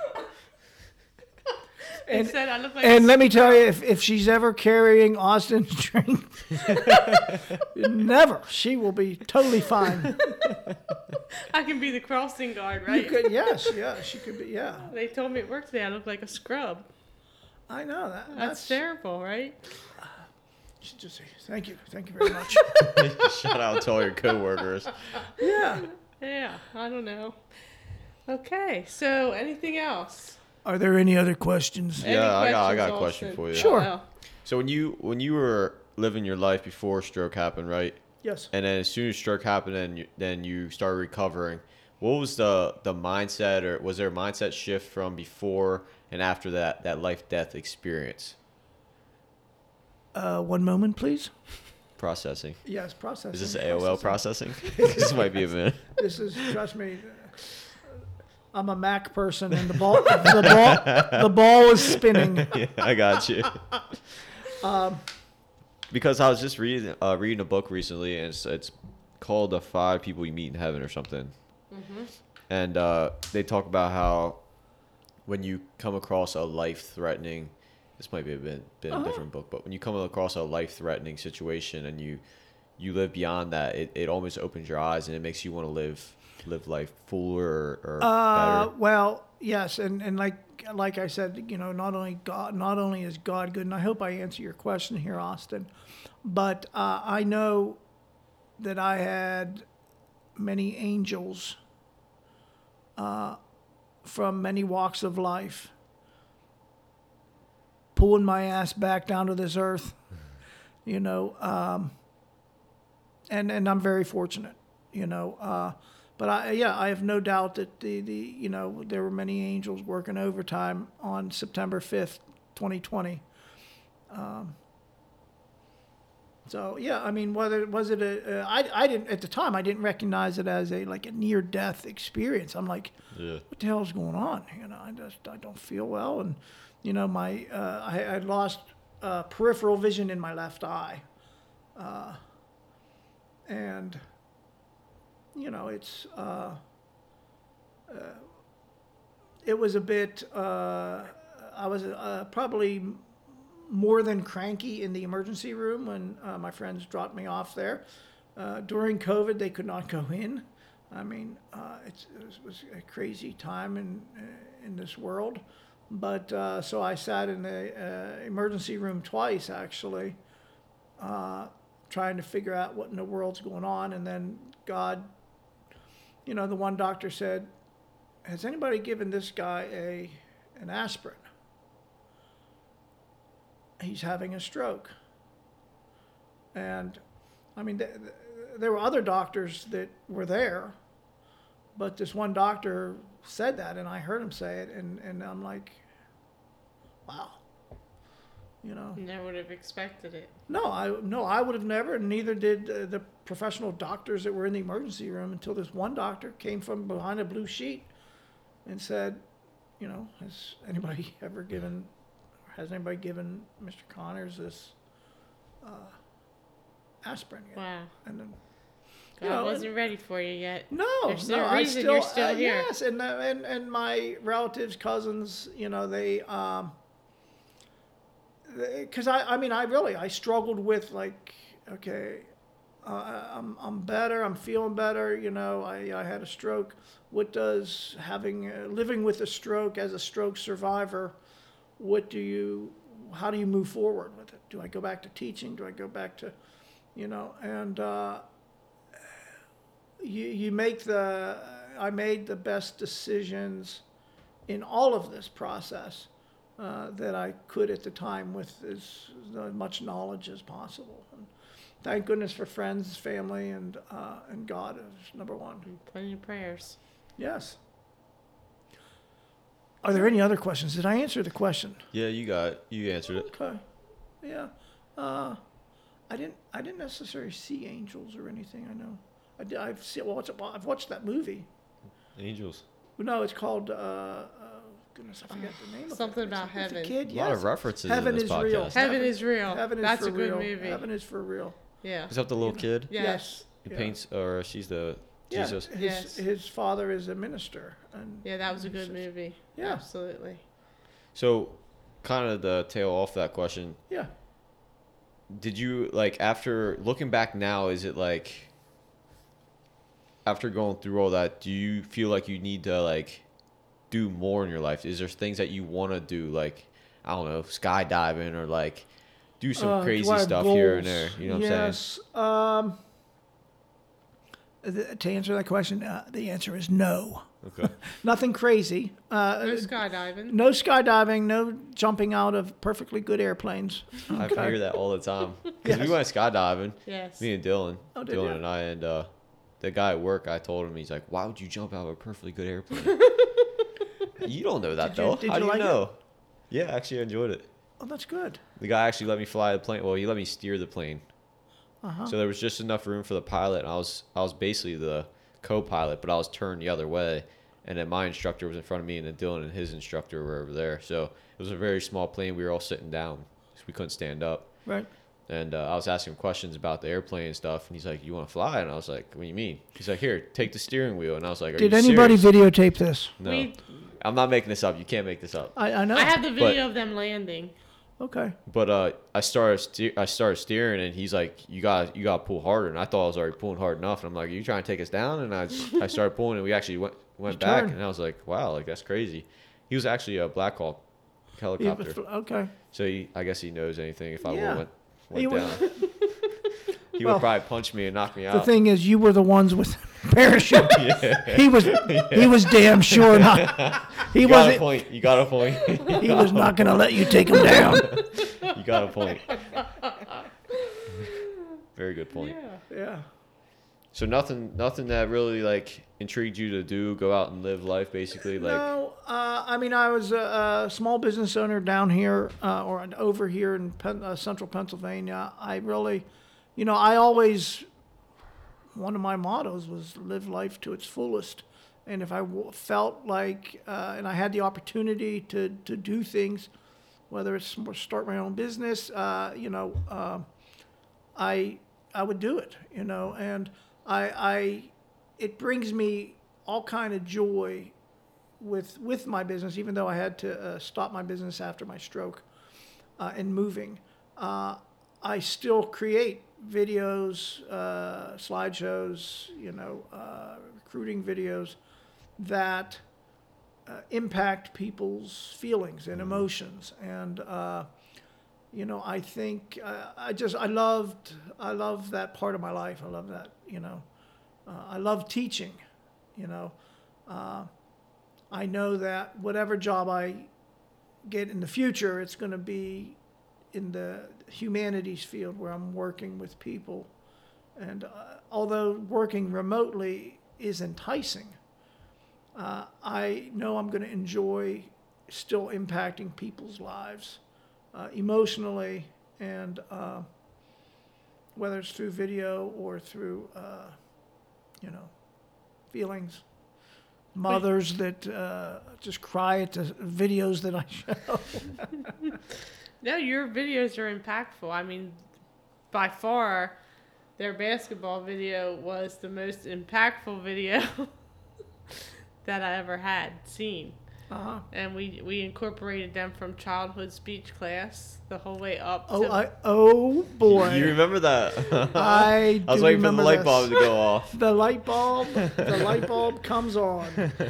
And said I look like And let me tell you, if, if she's ever carrying Austin's drink, never. She will be totally fine. I can be the crossing guard, You right? could, yes, yeah, she could be, yeah. They told me at work today I look like a scrub. I know that. That's, That's, terrible, right? she just say, thank you, thank you very much. Shout out to all your coworkers. yeah. Yeah, I don't know. Okay, so anything else? Are there any other questions? Any Yeah, I got- I got a questions, question for you. Sure. Uh-oh. So when you when you were living your life before stroke happened, right? Yes. And then as soon as stroke happened, and you, then you started recovering. What was the the mindset, or was there a mindset shift from before and after that that life death experience? Uh, one moment, please. Processing. Yes, processing. Is this AOL processing? this might be a minute. This is, trust me, I'm a Mac person, and the ball, the ball, the ball is spinning. yeah, I got you. Um, because I was just reading uh, reading a book recently, and it's, it's called "The Five People You Meet in Heaven" or something. And uh, they talk about how when you come across a life-threatening, this might be a bit, bit a different book, but when you come across a life-threatening situation and you you live beyond that, it, it almost opens your eyes and it makes you want to live live life fuller or, Uh, better. well, yes, and, and like like I said, you know, not only God, not only is God good, and I hope I answer your question here, Austin, but uh, I know that I had many angels uh, from many walks of life pulling my ass back down to this earth, you know, um, and and I'm very fortunate, you know. Uh, but I, yeah, I have no doubt that the, the you know there were many angels working overtime on September fifth, twenty twenty. Um, so yeah, I mean, whether was it a, uh, I, I didn't at the time I didn't recognize it as a like a near death experience. I'm like, Yeah. what the hell's going on? You know, I just I don't feel well, and you know, my uh, I I lost uh, peripheral vision in my left eye, uh, and you know, it's uh, uh, it was a bit. Uh, I was uh, probably more than cranky in the emergency room when uh, my friends dropped me off there. Uh, during COVID, they could not go in. I mean, uh, it was- a crazy time in in this world. But uh, so I sat in the emergency room twice, actually, uh, trying to figure out what in the world's going on. And then God, you know, the one doctor said, "Has anybody given this guy a an aspirin?" He's having a stroke. And I mean, th- th- there were other doctors that were there, but this one doctor said that, and I heard him say it, and, and I'm like, wow. You know, Never would have expected it. no, I no, I would have never, neither did uh, the professional doctors that were in the emergency room until this one doctor came from behind a blue sheet and said, you know, has anybody ever given, has anybody given Mr. Connors this uh, aspirin yet? Wow. And then God You know, wasn't ready for you yet. No, There's no no, I reason still, you're still uh, here. Yes, and uh, and and my relatives, cousins, you know, they, um, because I, I mean, I really, I struggled with like, okay, uh, I'm I'm better, I'm feeling better, you know, I I had a stroke. What does having uh, living with a stroke as a stroke survivor? What do you, how do you move forward with it? Do I go back to teaching? Do I go back to, you know, and. Uh, you, you make the I made the best decisions in all of this process uh, that I could at the time with as, as much knowledge as possible. And thank goodness for friends, family, and uh, and God is number one. Plenty of prayers. Yes. Are there any other questions? Did I answer the question? Yeah, you got you answered it. Okay. Yeah. Uh, I didn't. I didn't necessarily see angels or anything. I know. I did, I've seen. Well, well, I've watched that movie. Angels. No, it's called. Uh, uh, goodness, I forget the name of it. Something It's- about it's a heaven. kid, A lot of references Heaven in this is podcast. real. Heaven is real. Heaven is That's for a good real. movie. Heaven is for real. Yeah. Is that the little kid? Yes. He Yeah. paints, or she's the Yeah, Jesus. His, Yes. his father is a minister. And Yeah, that was a good says- movie. Yeah. Absolutely. So, kind of the tail off that question. Yeah. Did you like after looking back now? Is it like after going through all that? Do you feel like you need to like do more in your life? Is there things that you want to do, like I don't know, skydiving or like do some Uh, crazy I have stuff here and there? You know what I'm saying? yes. Um, th- to answer that question, uh, the answer is no. Okay. Nothing crazy. Uh, No skydiving. no skydiving. No jumping out of perfectly good airplanes. I Okay. hear that all the time because we went skydiving. Yes. Me and Dylan, Oh, did Dylan ya? and I, and uh, the guy at work. I told him he's like, "Why would you jump out of a perfectly good airplane?" You don't know that Did you- though. did How you do you like it? know? Yeah, actually, I enjoyed it. Oh, that's good. The guy actually let me fly the plane. Well, he let me steer the plane. Uh-huh. So there was just enough room for the pilot, and I was I was basically the co-pilot, but I was turned the other way, and then my instructor was in front of me, and then Dylan and his instructor were over there. So it was a very small plane. We were all sitting down, so we couldn't stand up. Right. And uh, I was asking him questions about the airplane and stuff, and he's like, "You want to fly?" And I was like, "What do you mean?" He's like, "Here, take the steering wheel." And I was like, Are Did you anybody serious? videotape this? No, We- I'm not making this up. You can't make this up. I, I know. I have the video of them landing. okay. But uh, I started steer- I started steering, and he's like, "You got you got to pull harder." And I thought I was already pulling hard enough, and I'm like, "Are you trying to take us down?" And I I started pulling, and we actually went went Just back, turn. and I was like, "Wow, like that's crazy." He was actually a Black Hawk helicopter, was- okay. so he, I guess he knows anything if I Yeah. went He went was- down. he Well, would probably punch me and knock me out. The thing is, you were the ones with parachute. He was. He was damn sure not. He you got a wasn't. point. You got a point. He was not going to let you take him down. you got a point. Very good point. Yeah. Yeah. So nothing, nothing that really like intrigued you to do, go out and live life, basically. Like, no, uh, I mean, I was a, a small business owner down here uh, or over here in Pen, uh, central Pennsylvania. I really, you know, I always, one of my mottos was live life to its fullest. And if I w- felt like, uh, and I had the opportunity to, to do things, whether it's start my own business, uh, you know, uh, I I would do it, you know, and I I it brings me all kind of joy with with my business, even though I had to uh, stop my business after my stroke uh, and moving. Uh, I still create videos, uh, slideshows, you know, uh, recruiting videos that uh, impact people's feelings and emotions. And uh, you know, I think uh, I just I loved I love that part of my life. I love that. You know, uh, I love teaching. You know, uh, I know that whatever job I get in the future, it's going to be in the humanities field where I'm working with people. And uh, although working remotely is enticing, uh, I know I'm going to enjoy still impacting people's lives uh, emotionally and uh, whether it's through video or through, uh, you know, feelings. Mothers that uh, just cry at the videos that I show. No, your videos are impactful. I mean, by far, their basketball video was the most impactful video that I ever had seen. Uh-huh. And we we incorporated them from childhood speech class the whole way up. Oh, to, I, oh boy. You remember that? I I was do waiting for the light this. bulb to go off. The light bulb, the light bulb comes on.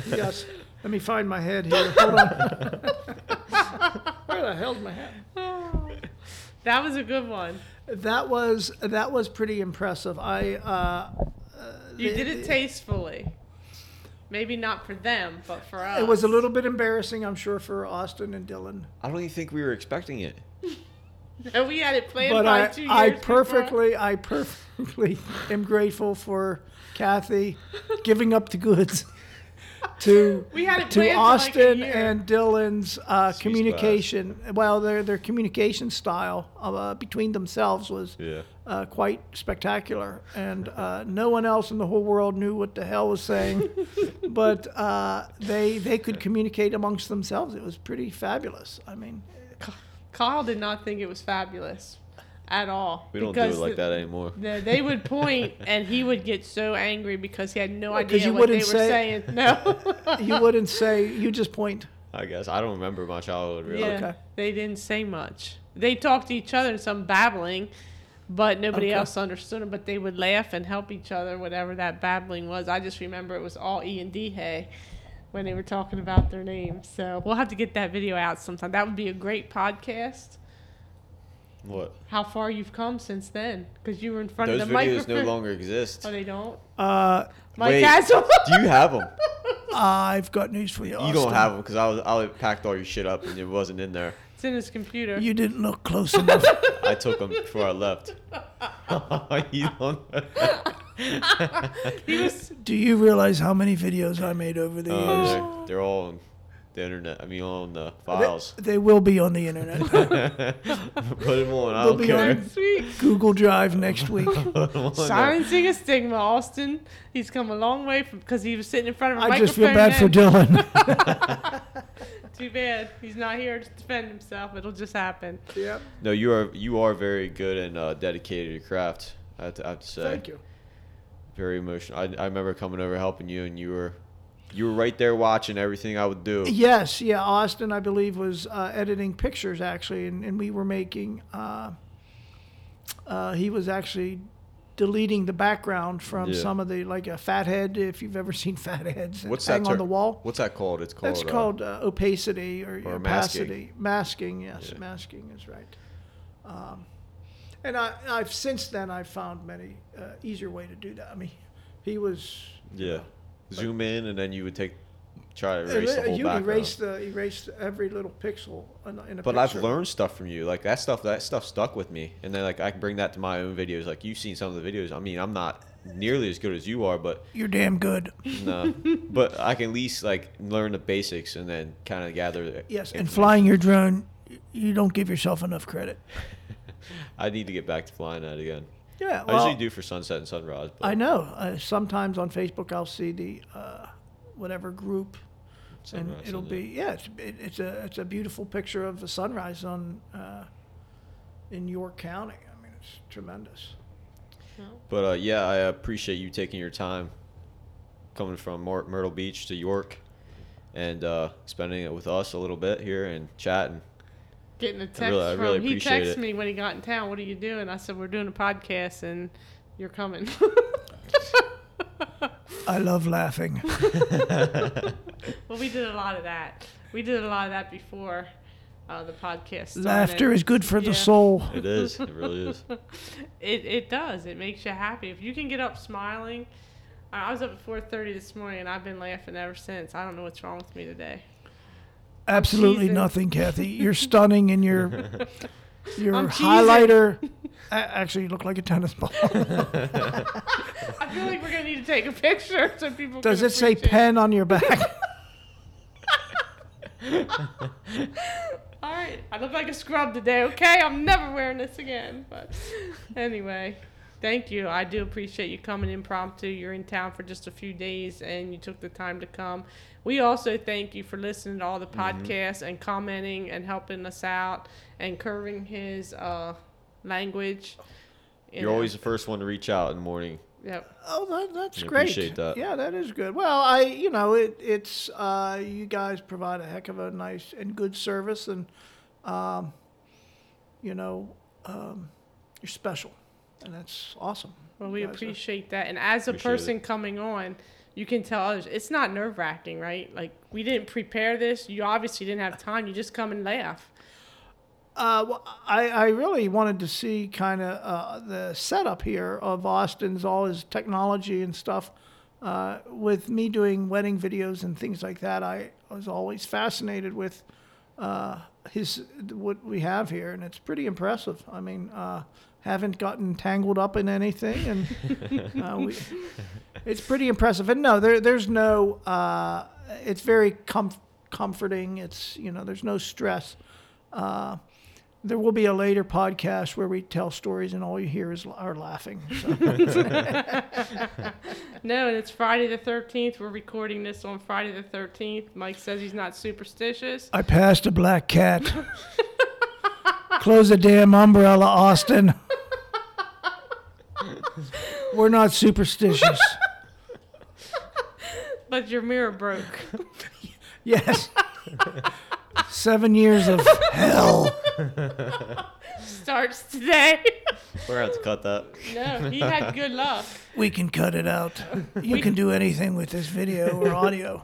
Yes. Let me find my head here. Hold on. Where the hell's my head? that was a good one. That was that was pretty impressive. I uh, You the- did it tastefully. Maybe not for them, but for us. it was a little bit embarrassing, I'm sure, for Austin and Dylan. I don't even think we were expecting it. And we had it planned But by I, two years. I before. perfectly, I perfectly am grateful for Kathy giving up the goods to We had to planned for like Austin and Dylan's uh, Sweet communication. Well, their their communication style uh, between themselves was Yeah. uh, quite spectacular, and uh, no one else in the whole world knew what the hell was saying, but uh, they they could communicate amongst themselves. It was pretty fabulous. I mean, Kyle did not think it was fabulous at all. We don't do because it like the- that anymore. the- they would point, and he would get so angry because he had no Well, 'cause idea you what they were say- saying. No. you wouldn't say you just point. I guess I don't remember my childhood really. yeah, Okay. they didn't say much. They talked to each other in some babbling, but nobody Okay. else understood them. But they would laugh and help each other, whatever that babbling was. I just remember it was all E and D Hay when they were talking about their names. So we'll have to get that video out sometime. That would be a great podcast. What? How far you've come since then? Because you were in front Those of the videos microphone. no longer exist. Oh, they don't. Uh, Mike Wait, has them. Do you have them? I've got news for you. You don't have them because I was I packed all your shit up and it wasn't in there. it's in his computer. You didn't look close enough. I took them before I left. you don't. he was. Do you realize how many videos I made over the Uh, years? they're, they're all on the internet. I mean, on the files. They, they will be on the internet. Put them on. I They'll don't be care. on- Sweet. Google Drive next week. Put 'em on there. Silencing a stigma, Austin. He's come a long way from because he was sitting in front of a I microphone. I just feel bad for then. Dylan. Too bad he's not here to defend himself. It'll just happen. yep. No, you are you are very good and uh, dedicated to your craft. I have to, I have to say. Thank you. Very emotional. I, I remember coming over helping you, and you were you were right there watching everything I would do. Yes, yeah. Austin, I believe, was uh, editing pictures actually, and, and we were making. Uh, uh, he was actually deleting the background from Yeah. some of the like a fathead. If you've ever seen fatheads, What's hang that on the wall. What's that called? It's called. That's uh, called uh, opacity or, or opacity. Masking, yes, Yeah. masking is right. Um, and I, I've since then I've found many uh, easier way to do that. I mean, he was. Yeah. Zoom in, and then you would take try to erase the whole you background. erase the erase every little pixel in, a- in a But picture. I've learned stuff from you. Like that stuff. That stuff stuck with me, and then like I can bring that to my own videos. Like you've seen some of the videos. I mean, I'm not nearly as good as you are, but You're damn good. no. but I can at least like learn the basics and then kind of gather. the Yes, and flying your drone, you don't give yourself enough credit. I need to get back to flying that again. Yeah, I usually do for sunset and sunrise. But I know. Uh, sometimes on Facebook, I'll see the uh, whatever group and it'll isn't be yeah, it's it, it's a it's a beautiful picture of the sunrise on uh, in York County. I mean, it's tremendous. But uh, yeah, I appreciate you taking your time coming from Myr- Myrtle Beach to York and uh, spending it with us a little bit here and chatting. Getting a text really- I from really he appreciate texted it. me when he got in town. What are you doing? I said we're doing a podcast and you're coming. I love laughing. well, we did a lot of that. We did a lot of that before uh, the podcast. Started. Laughter is good for Yeah. the soul. It is. It really is. It it does. It makes you happy. If you can get up smiling. I I was up at 4:30 this morning and I've been laughing ever since. I don't know what's wrong with me today. Absolutely nothing, Kathy. You're stunning, and your your I'm highlighter. a- Actually, you look like a tennis ball. I feel like we're gonna need to take a picture so people. Does can it say appreciate- pen on your back? All right, I look like a scrub today. Okay, I'm never wearing this again. But anyway, thank you. I do appreciate you coming impromptu. You're in town for just a few days, and you took the time to come. We also thank you for listening to all the podcasts and commenting and helping us out and curving his uh, language. You You're know. always the first one to reach out in the morning. Yep. Oh, that, that's I great. appreciate that. Yeah, that is good. Well, I, you know, it, it's uh, you guys provide a heck of a nice and good service, and um, you know, um, you're special, and that's awesome. Well, we You guys are- appreciate that. And as a Appreciate it. person coming on, you can tell others it's not nerve wracking, right? Like we didn't prepare this. You obviously didn't have time. You just come and laugh. Uh, well, I, I really wanted to see kind of uh, the setup here of Austin's, all his technology and stuff. Uh, with me doing wedding videos and things like that, I was always fascinated with uh, his what we have here, and it's pretty impressive. I mean, uh, haven't gotten tangled up in anything, and uh, we, it's pretty impressive. And no, there, there's no. Uh, it's very comf- comforting. It's you know, there's no stress. Uh, there will be a later podcast where we tell stories and all you hear is our laughing. So. No, and it's Friday the 13th. We're recording this on Friday the 13th. Mike says he's not superstitious. I passed a black cat. Close the damn umbrella, Austin. We're not superstitious. But your mirror broke. Yes. Seven years of hell. Starts today. We're gonna have to cut that. no, he had good luck. We can cut it out. You can do anything with this video or audio.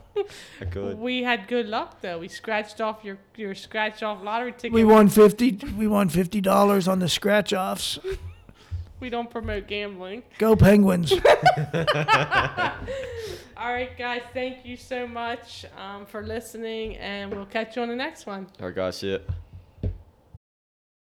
I could. We had good luck though. We scratched off your your scratch off lottery ticket. We won fifty. We won fifty dollars on the scratch offs. We don't promote gambling. Go Penguins! All right, guys. Thank you so much um, for listening, and we'll catch you on the next one. All right, guys. See it.